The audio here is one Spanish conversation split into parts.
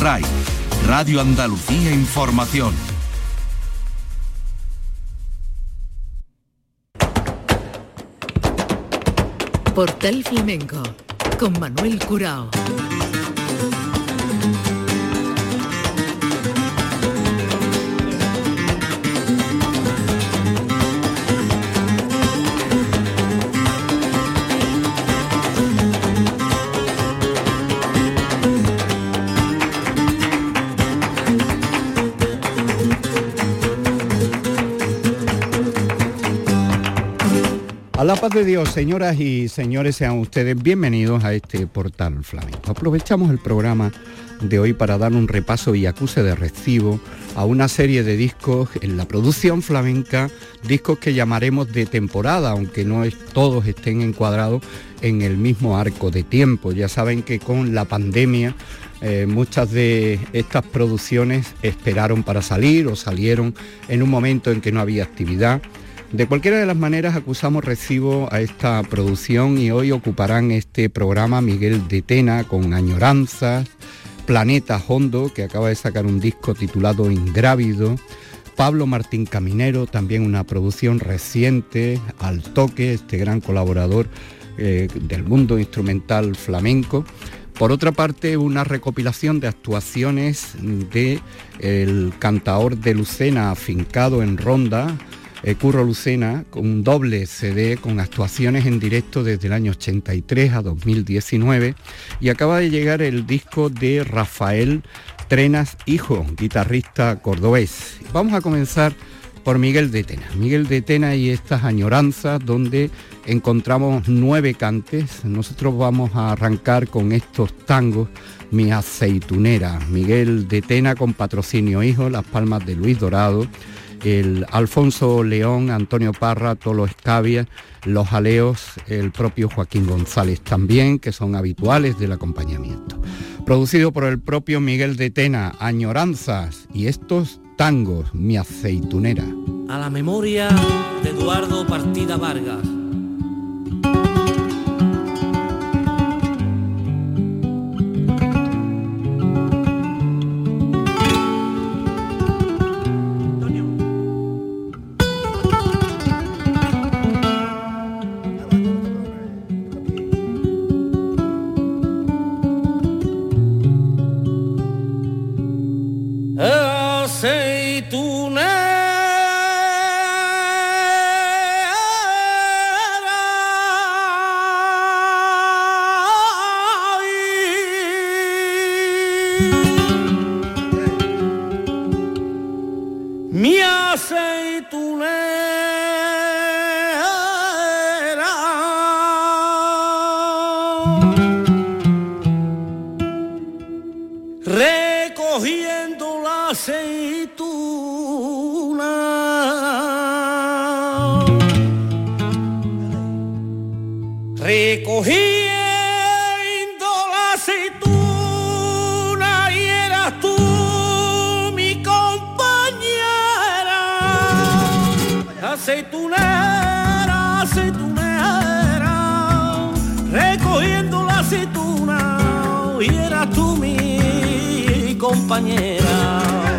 RAI, Radio Andalucía Información. Portal Flamenco con Manuel Curao. A la paz de Dios, señoras y señores, sean ustedes bienvenidos a este portal flamenco. Aprovechamos el programa de hoy para dar un repaso y acuse de recibo a una serie de discos en la producción flamenca, discos que llamaremos de temporada, aunque no todos estén encuadrados en el mismo arco de tiempo. Ya saben que con la pandemia eh, muchas de estas producciones esperaron para salir o salieron en un momento en que no había actividad de cualquiera de las maneras acusamos recibo a esta producción y hoy ocuparán este programa Miguel de Tena con Añoranzas, Planeta Hondo, que acaba de sacar un disco titulado Ingrávido, Pablo Martín Caminero, también una producción reciente, Al Toque, este gran colaborador eh, del mundo instrumental flamenco. Por otra parte, una recopilación de actuaciones de el cantaor de Lucena afincado en Ronda, eh, Curro Lucena, con un doble CD con actuaciones en directo desde el año 83 a 2019 y acaba de llegar el disco de Rafael Trenas Hijo, guitarrista cordobés. Vamos a comenzar por Miguel de Tena. Miguel de Tena y estas añoranzas donde encontramos nueve cantes. Nosotros vamos a arrancar con estos tangos Mi aceitunera. Miguel de Tena con patrocinio Hijo, Las Palmas de Luis Dorado el Alfonso León, Antonio Parra, Tolo Escavia, los aleos, el propio Joaquín González también, que son habituales del acompañamiento. Producido por el propio Miguel de Tena, Añoranzas y estos tangos, mi aceitunera. A la memoria de Eduardo Partida Vargas aceitunera, aceitunera, recogiendo la aceituna y eras tú mi compañera.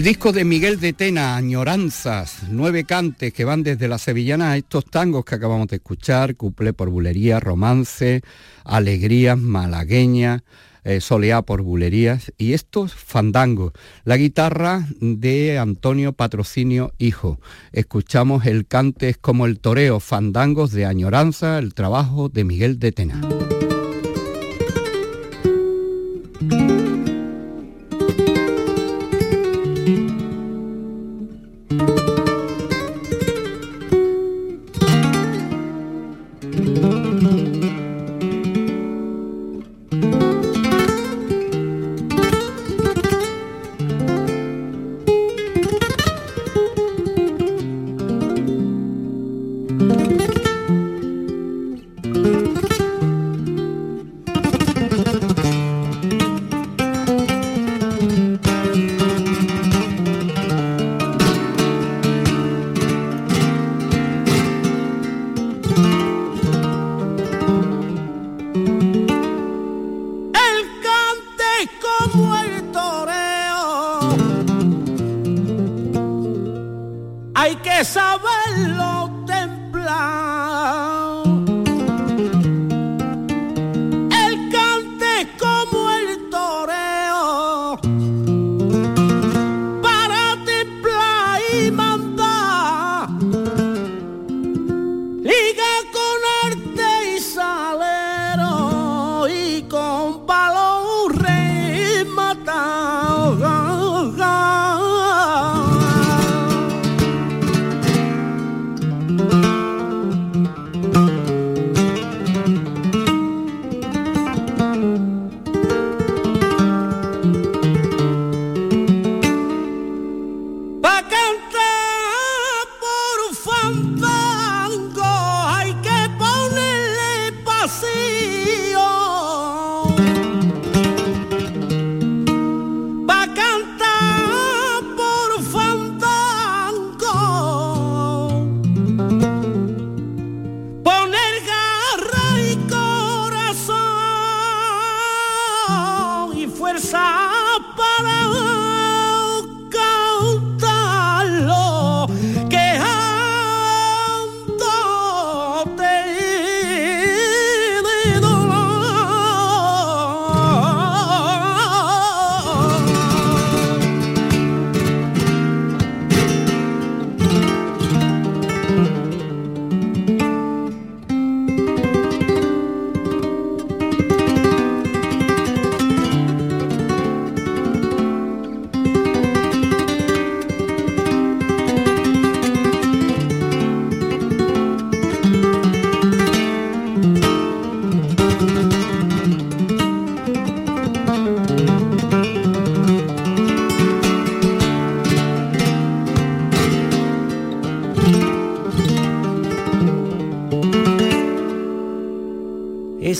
El disco de Miguel de Tena, Añoranzas, nueve cantes que van desde la sevillana a estos tangos que acabamos de escuchar, cuplé por bulería, romance, alegrías, malagueña, eh, soleá por bulerías y estos fandangos. La guitarra de Antonio Patrocinio Hijo. Escuchamos el cante es como el toreo, fandangos de añoranza, el trabajo de Miguel de Tena.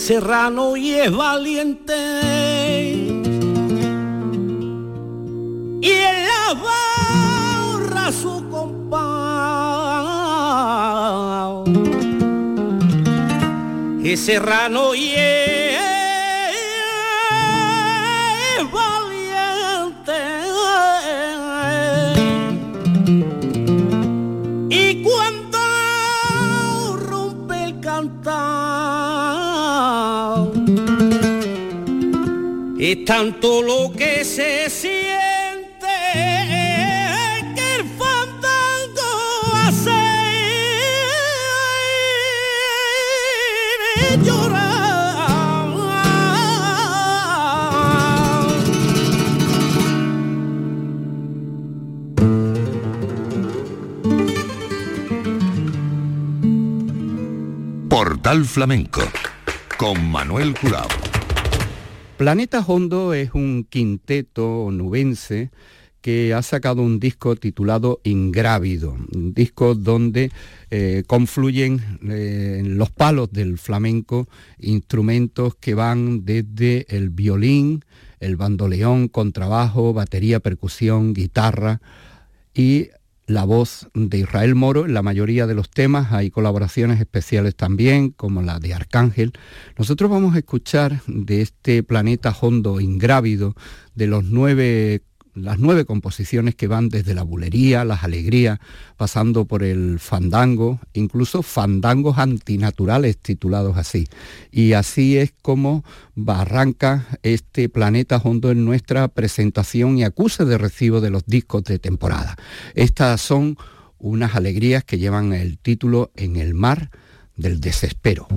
Serrano y es valiente. Y en la barra su compás. es serrano y es valiente. Es tanto lo que se siente. que el fandango hace llorar. Portal Flamenco con Manuel Curao. Planeta Hondo es un quinteto nubense que ha sacado un disco titulado Ingrávido, un disco donde eh, confluyen eh, los palos del flamenco instrumentos que van desde el violín, el bandoleón, contrabajo, batería, percusión, guitarra y la voz de Israel Moro en la mayoría de los temas. Hay colaboraciones especiales también, como la de Arcángel. Nosotros vamos a escuchar de este planeta hondo ingrávido, de los nueve las nueve composiciones que van desde la bulería, las alegrías, pasando por el fandango, incluso fandangos antinaturales titulados así. Y así es como arranca este planeta hondo en nuestra presentación y acuse de recibo de los discos de temporada. Estas son unas alegrías que llevan el título En el mar del desespero.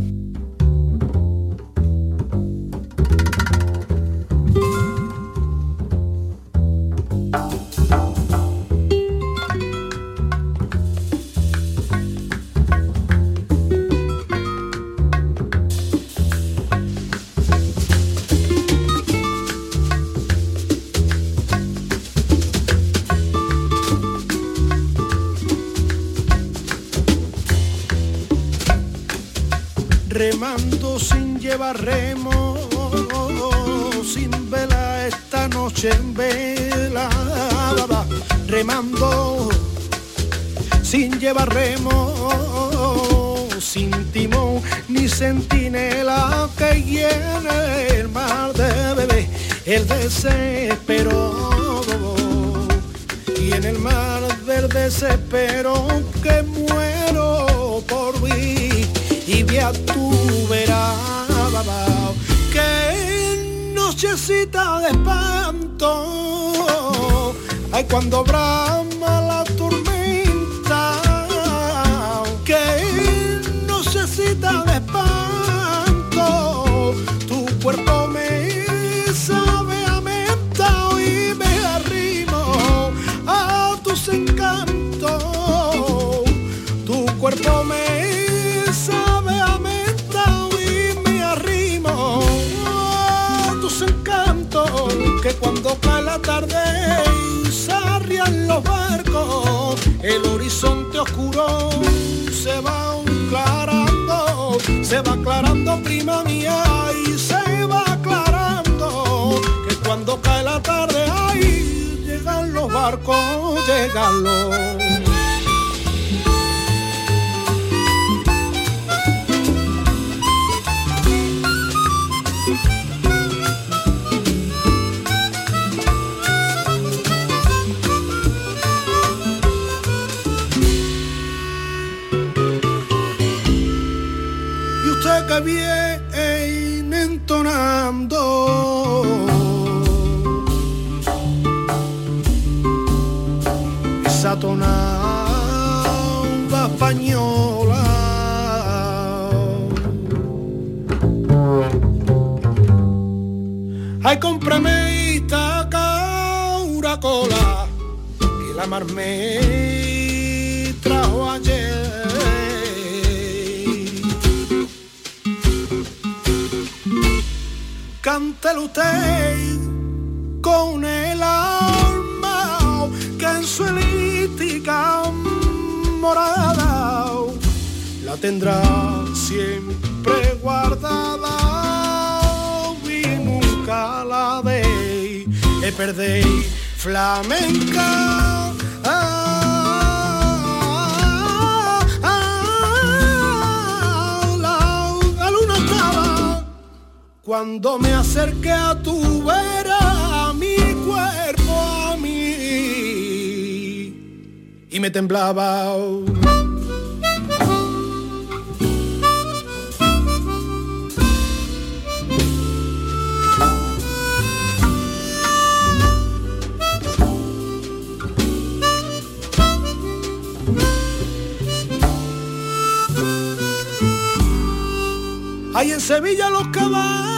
Sin llevar remo, sin vela esta noche en vela, remando sin llevar remo, sin timón ni centinela que llene el mar de bebé, el desespero. Y en el mar del desespero que muero por vivir y vea tu nochecita de espanto. Ay cuando brama cae la tarde ay llegan los barcos llegan los ay cómprame esta cauracola que la mar me trajo ayer. Cántelo usted con el alma que en su elíptica morada la tendrá siempre perder flamenca. Ah, ah, la luna cuando me acerqué a tu vera, mi cuerpo a mí y me temblaba. Hay en Sevilla los cabales,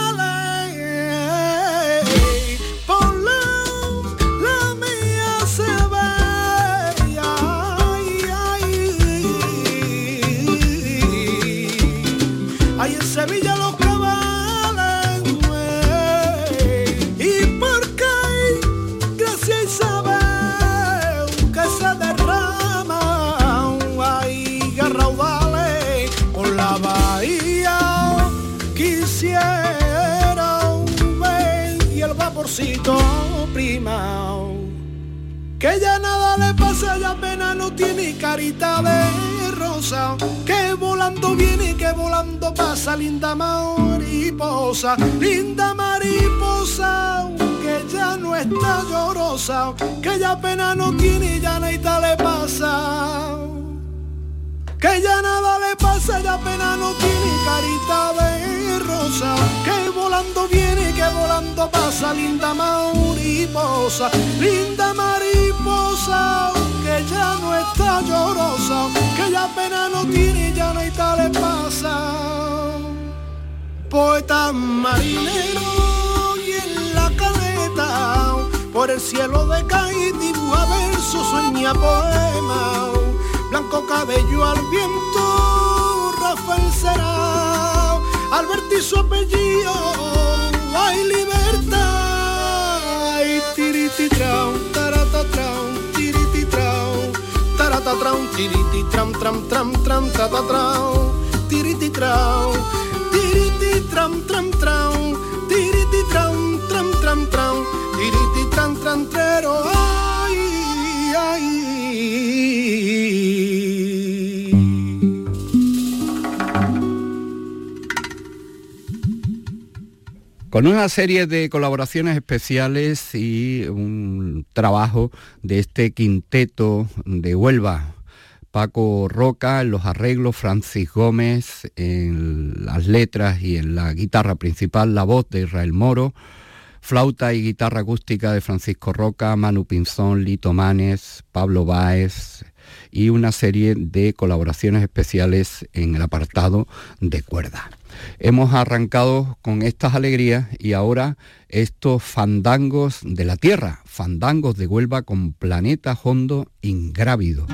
el vaporcito prima que ya nada le pasa ya apenas no tiene carita de rosa. Que volando viene que volando pasa linda mariposa linda mariposa que ya no está llorosa que ya apenas no tiene ya nada le pasa. Que ya nada le pasa, ya apenas no tiene carita de que volando viene, que volando pasa, linda mariposa, linda mariposa, que ya no está llorosa, que ya apenas no tiene, ya nada le pasa. Poeta marinero y en la caleta, por el cielo de caí, dibuja verso, sueña poema blanco cabello al viento, Rafael será, Alberti su apellido, hay libertad, y tiriti trau, tarata trau, tiriti trau, tarata trau, tiriti tram tram tram tram tata trau, tiriti trau, tiriti tram tram trau, tiriti tram tram tram. Trau, tiriti tram tram Con una serie de colaboraciones especiales y un trabajo de este quinteto de Huelva. Paco Roca en los arreglos, Francis Gómez en las letras y en la guitarra principal, la voz de Israel Moro, flauta y guitarra acústica de Francisco Roca, Manu Pinzón, Lito Manes, Pablo Báez y una serie de colaboraciones especiales en el apartado de cuerda. Hemos arrancado con estas alegrías y ahora estos fandangos de la tierra, fandangos de Huelva con Planeta Hondo Ingrávido.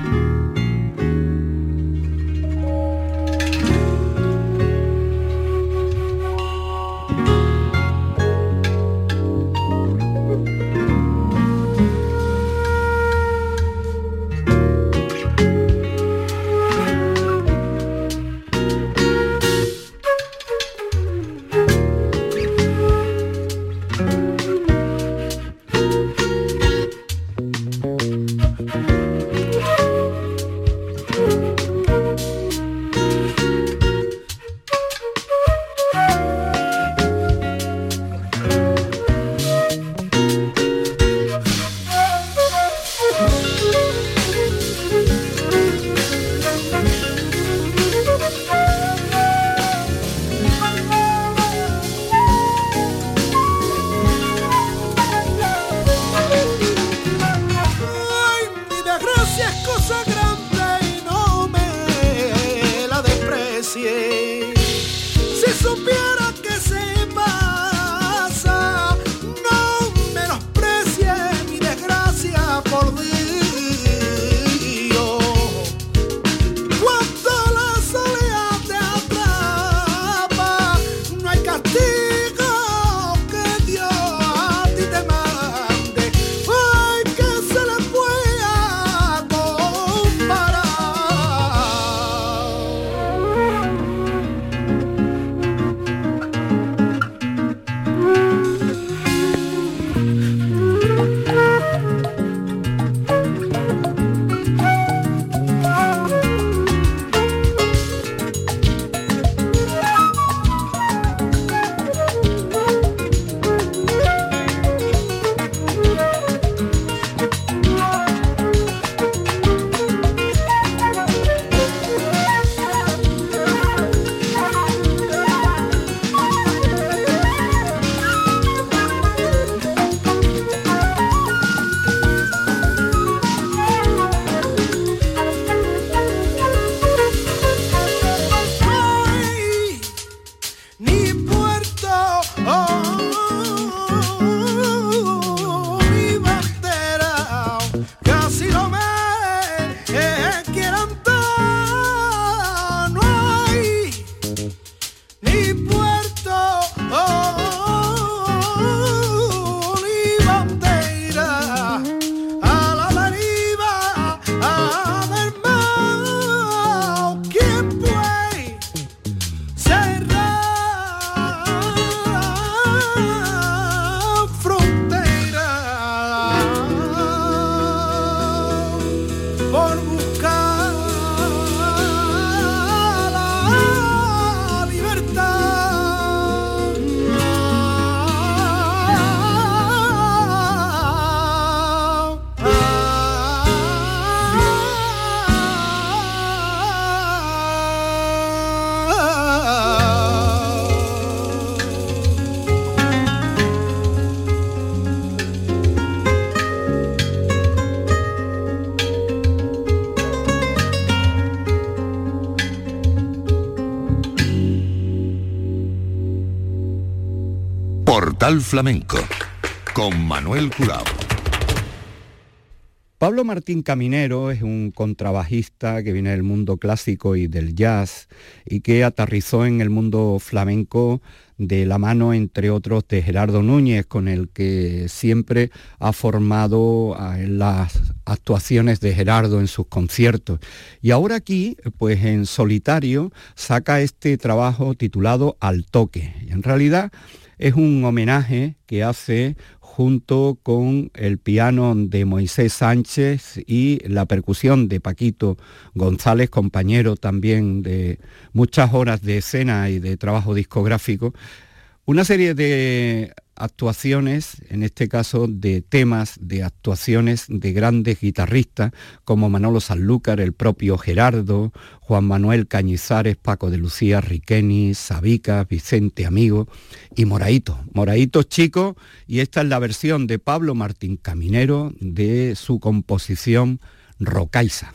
si lo me Flamenco con Manuel Curao. Pablo Martín Caminero es un contrabajista que viene del mundo clásico y del jazz y que aterrizó en el mundo flamenco de la mano, entre otros, de Gerardo Núñez, con el que siempre ha formado las actuaciones de Gerardo en sus conciertos. Y ahora aquí, pues en solitario, saca este trabajo titulado Al Toque. Y en realidad es un homenaje que hace junto con el piano de Moisés Sánchez y la percusión de Paquito González, compañero también de muchas horas de escena y de trabajo discográfico, una serie de actuaciones, en este caso de temas, de actuaciones de grandes guitarristas como Manolo Sanlúcar, el propio Gerardo, Juan Manuel Cañizares, Paco de Lucía, Riqueni, Sabica, Vicente Amigo y Moraito. Moraito chico y esta es la versión de Pablo Martín Caminero de su composición Rocaiza.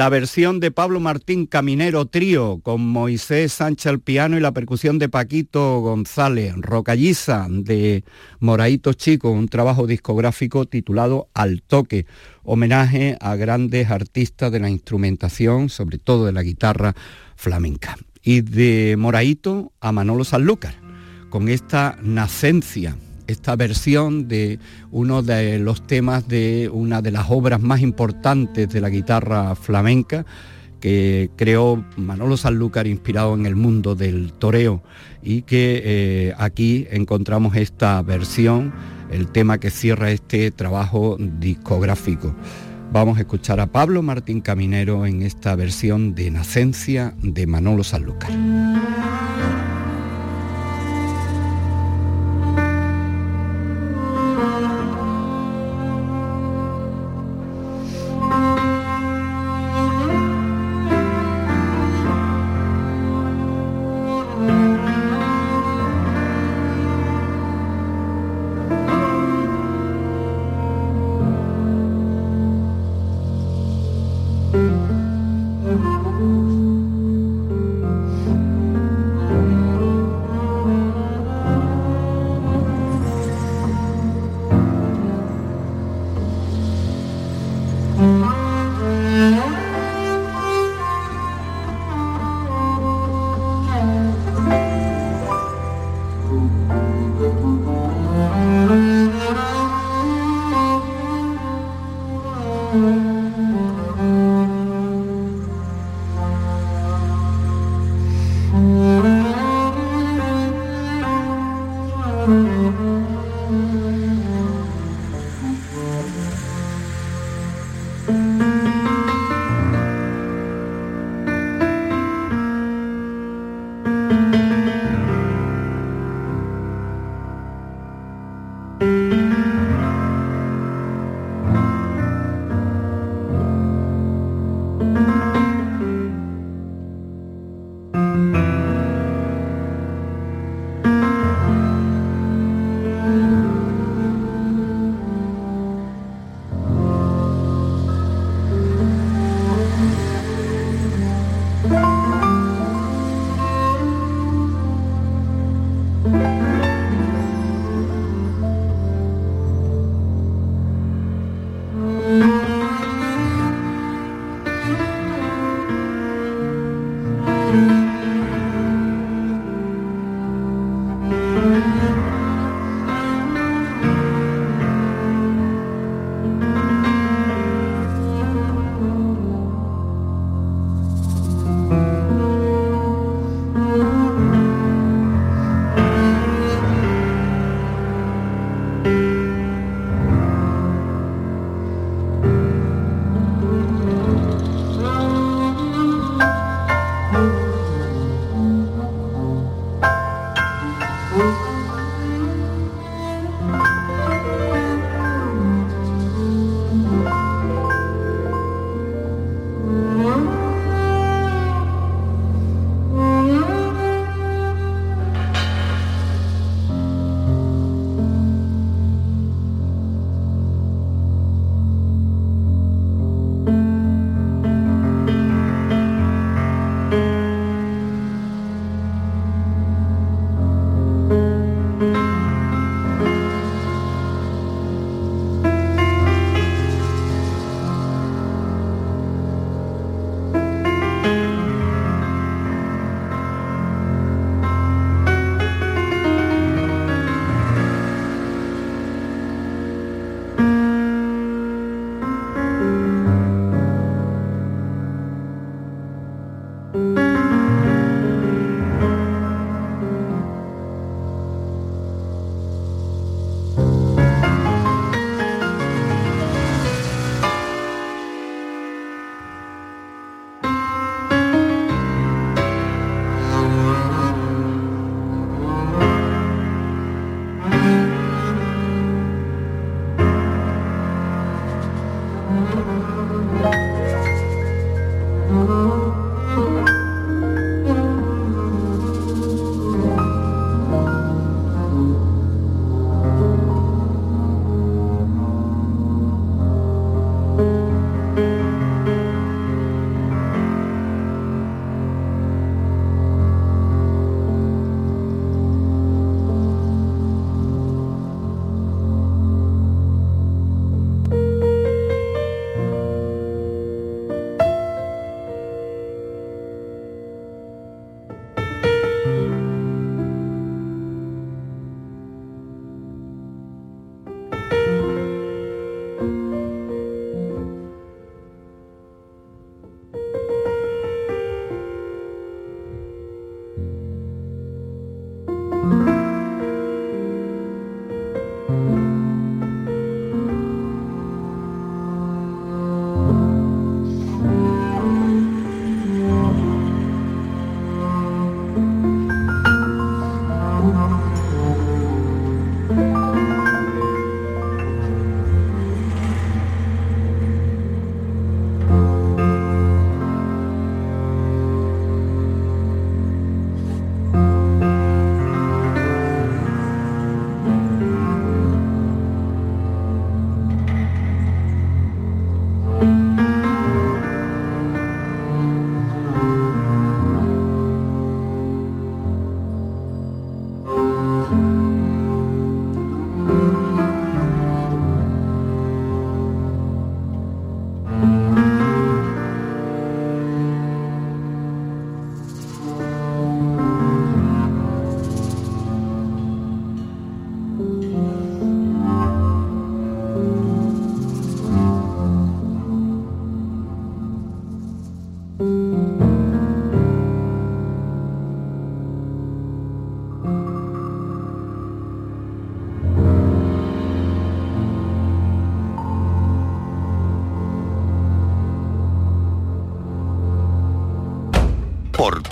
La versión de Pablo Martín Caminero Trío con Moisés Sánchez al piano y la percusión de Paquito González, Rocalliza de Moraito Chico, un trabajo discográfico titulado Al Toque, homenaje a grandes artistas de la instrumentación, sobre todo de la guitarra flamenca. Y de Moraito a Manolo Sanlúcar, con esta nacencia esta versión de uno de los temas de una de las obras más importantes de la guitarra flamenca que creó Manolo Sanlúcar inspirado en el mundo del toreo y que eh, aquí encontramos esta versión, el tema que cierra este trabajo discográfico. Vamos a escuchar a Pablo Martín Caminero en esta versión de Nacencia de Manolo Sanlúcar.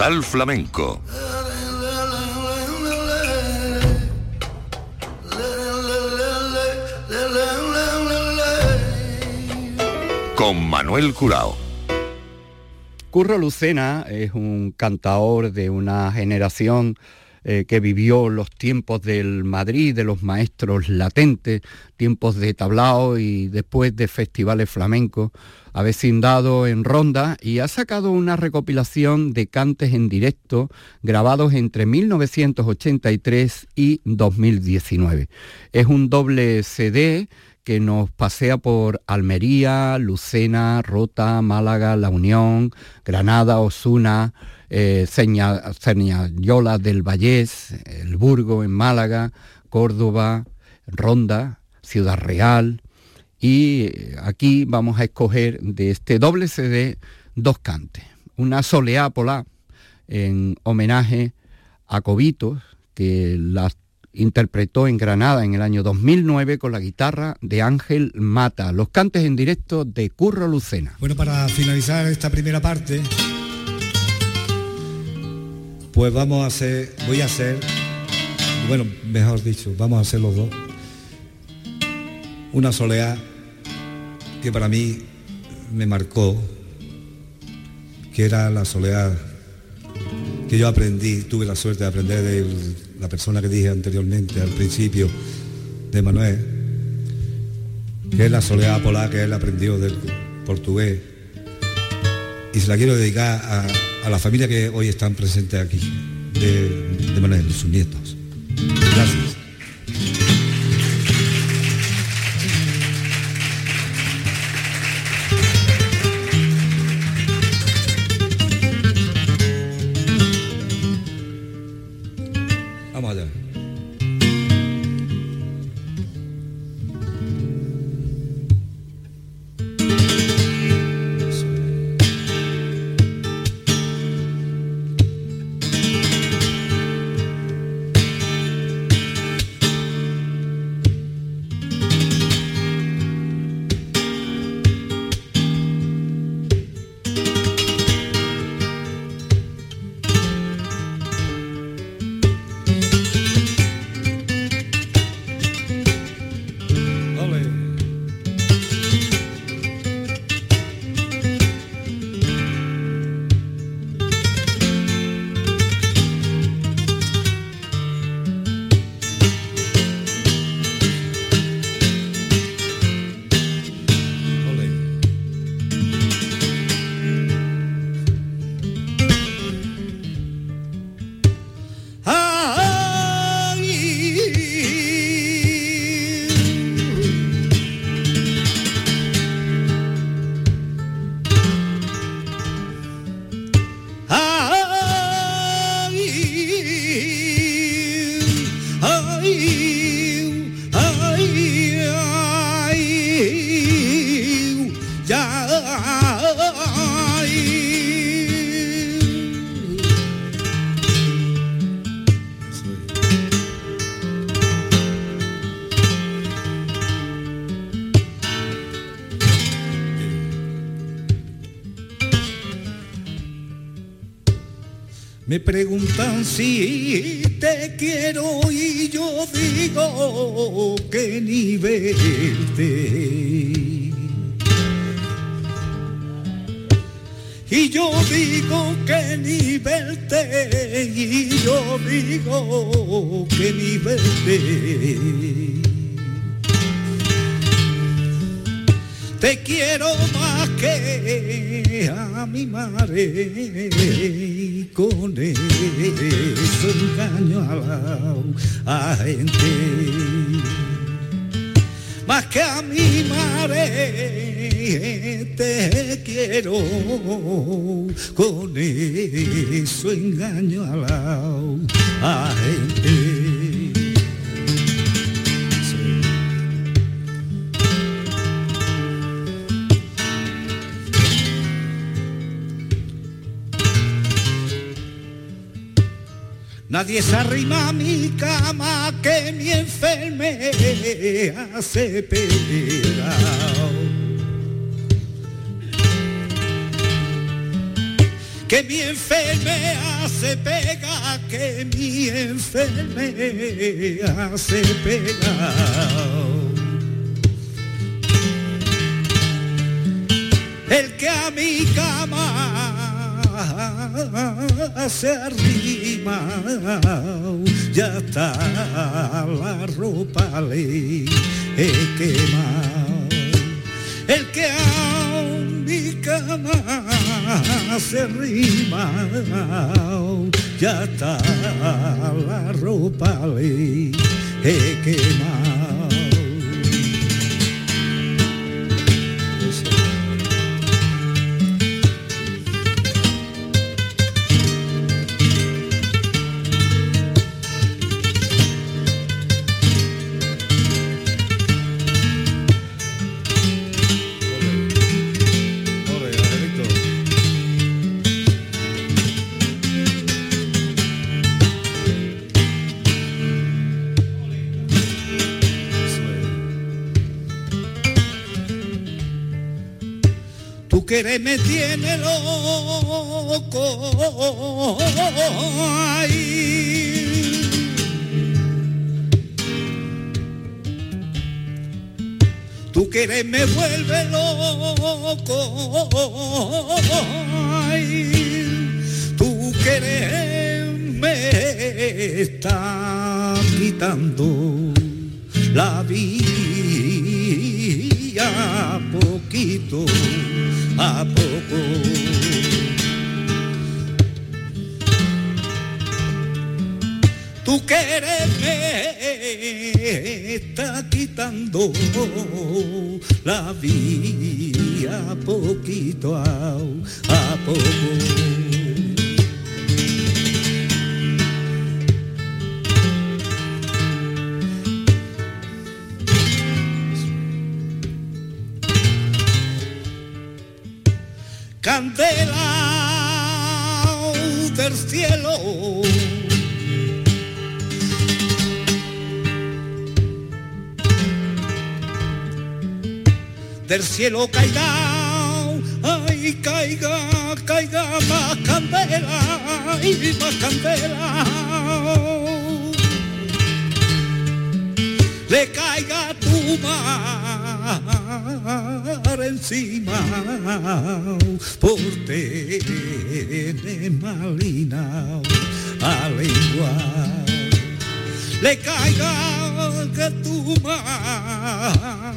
Portal Flamenco. Con Manuel Curao. Curro Lucena es un cantador de una generación eh, que vivió los tiempos del Madrid, de los maestros latentes, tiempos de tablao y después de festivales flamencos avecindado en Ronda y ha sacado una recopilación de cantes en directo grabados entre 1983 y 2019. Es un doble CD que nos pasea por Almería, Lucena, Rota, Málaga, La Unión, Granada, Osuna, eh, del Vallés, El Burgo en Málaga, Córdoba, Ronda, Ciudad Real, y aquí vamos a escoger de este doble CD dos cantes. Una soleá polar en homenaje a Cobitos, que la interpretó en Granada en el año 2009 con la guitarra de Ángel Mata. Los cantes en directo de Curro Lucena. Bueno, para finalizar esta primera parte, pues vamos a hacer, voy a hacer, bueno, mejor dicho, vamos a hacer los dos. Una soleá que para mí me marcó, que era la soledad que yo aprendí, tuve la suerte de aprender de la persona que dije anteriormente al principio, de Manuel, que es la soledad polar que él aprendió del portugués. Y se la quiero dedicar a, la familia que hoy están presentes aquí, de, de Manuel, sus nietos. Gracias. Me preguntan si te quiero y yo digo que ni verte. Y yo digo que ni verte, y yo digo que ni verte. Te quiero más que a mi madre, con eso engaño a la gente. Más que a mi madre te quiero. Con eso engaño a la gente Nadie se arrima a mi cama que mi enferme hace pegado. Que mi enferme hace pega, que mi enferme hace pegado. El que a mi cama se arrima, ya está la ropa le he quemado. El que a mi cama se arrima, ya está la ropa le he quemado. Querer me tiene loco. Ay. Tu querer me vuelve loco. Ay. Tu querer me está quitando la vida poquito a poco. Tu querer me está quitando la vida poquito a, a poco. Candela del cielo. Del cielo caiga, ay caiga, caiga más candela y más candela. Le caiga tu mar encima por tener malina a lengua le caiga que tu mar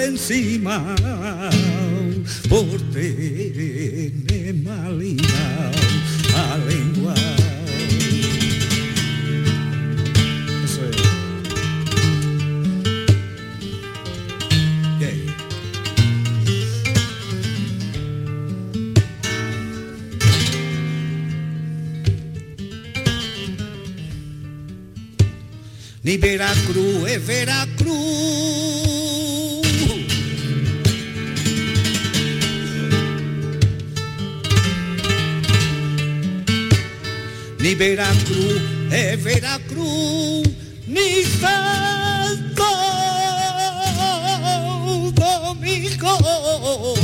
encima por tener malina a lengua Ni Veracruz es Veracruz. Ni Veracruz es Veracruz, ni Santo Domingo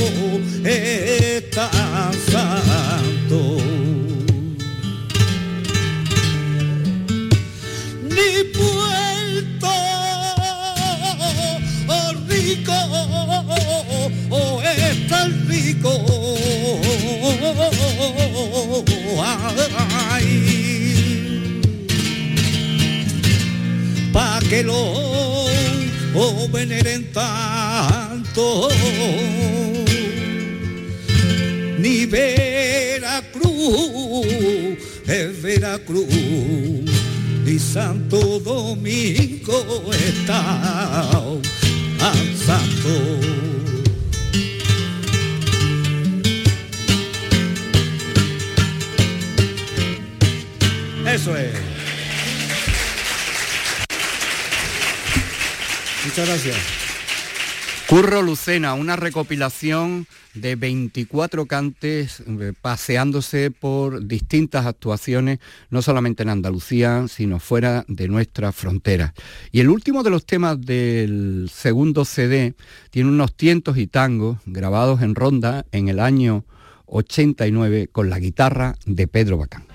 el pico. Pa' que lo veneren tanto. Ni Veracruz es Veracruz y Santo Domingo está santo. Eso es. Muchas gracias. Curro Lucena, una recopilación de 24 cantes eh, paseándose por distintas actuaciones, no solamente en Andalucía, sino fuera de nuestras fronteras. Y el último de los temas del segundo CD tiene unos tientos y tangos grabados en ronda en el año 89 con la guitarra de Pedro Bacán.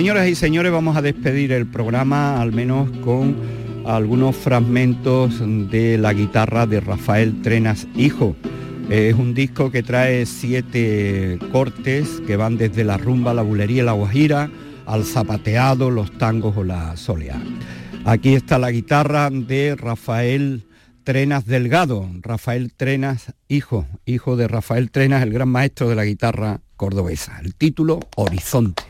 Señoras y señores, vamos a despedir el programa al menos con algunos fragmentos de la guitarra de Rafael Trenas Hijo. Es un disco que trae siete cortes que van desde la rumba, la bulería la guajira al zapateado, los tangos o la soleá. Aquí está la guitarra de Rafael Trenas Delgado, Rafael Trenas hijo, hijo de Rafael Trenas, el gran maestro de la guitarra cordobesa. El título Horizonte.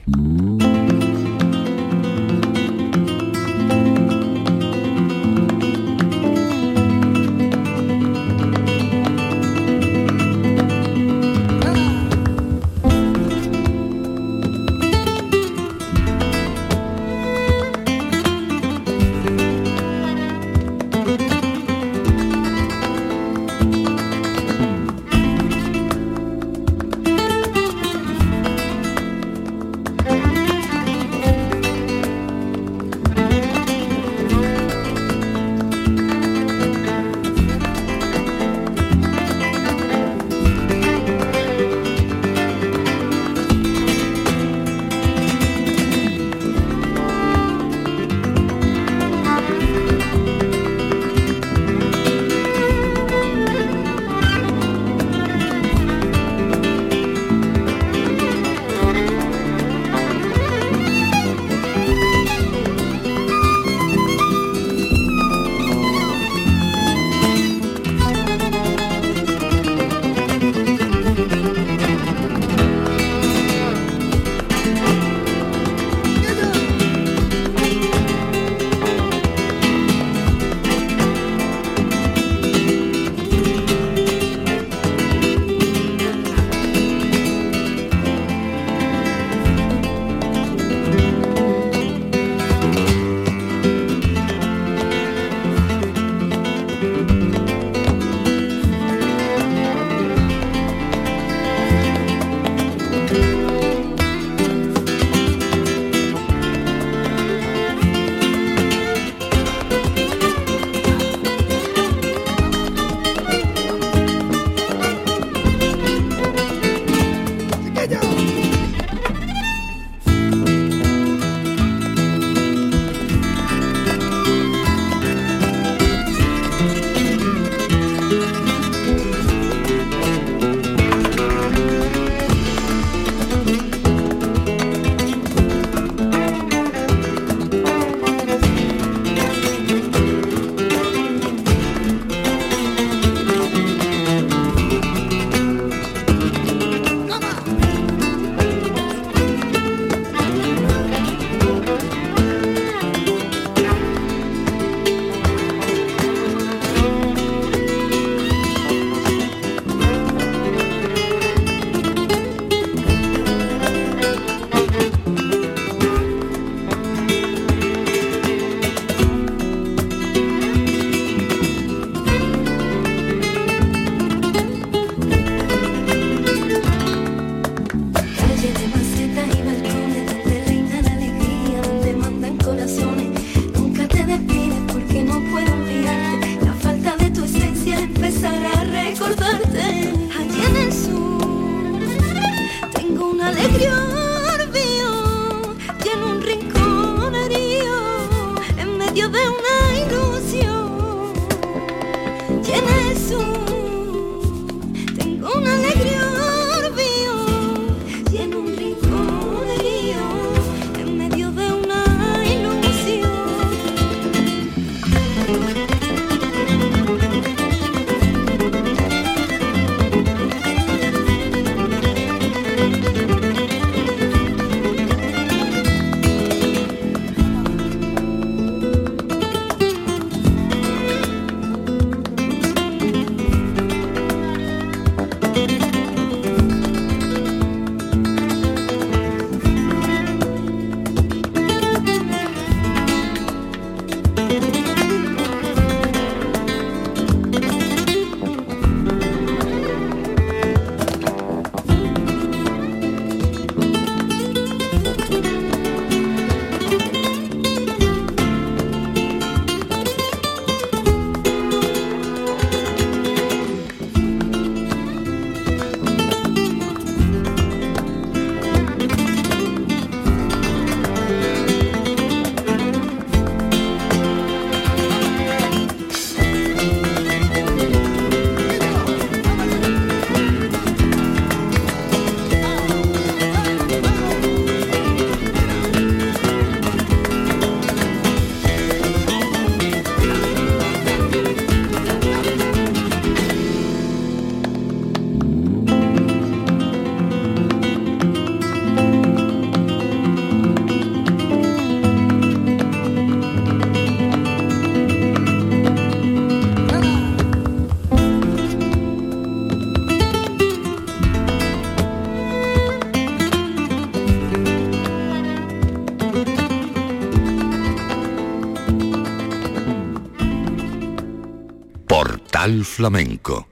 Portal Flamenco.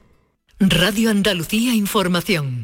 Radio Andalucía Información.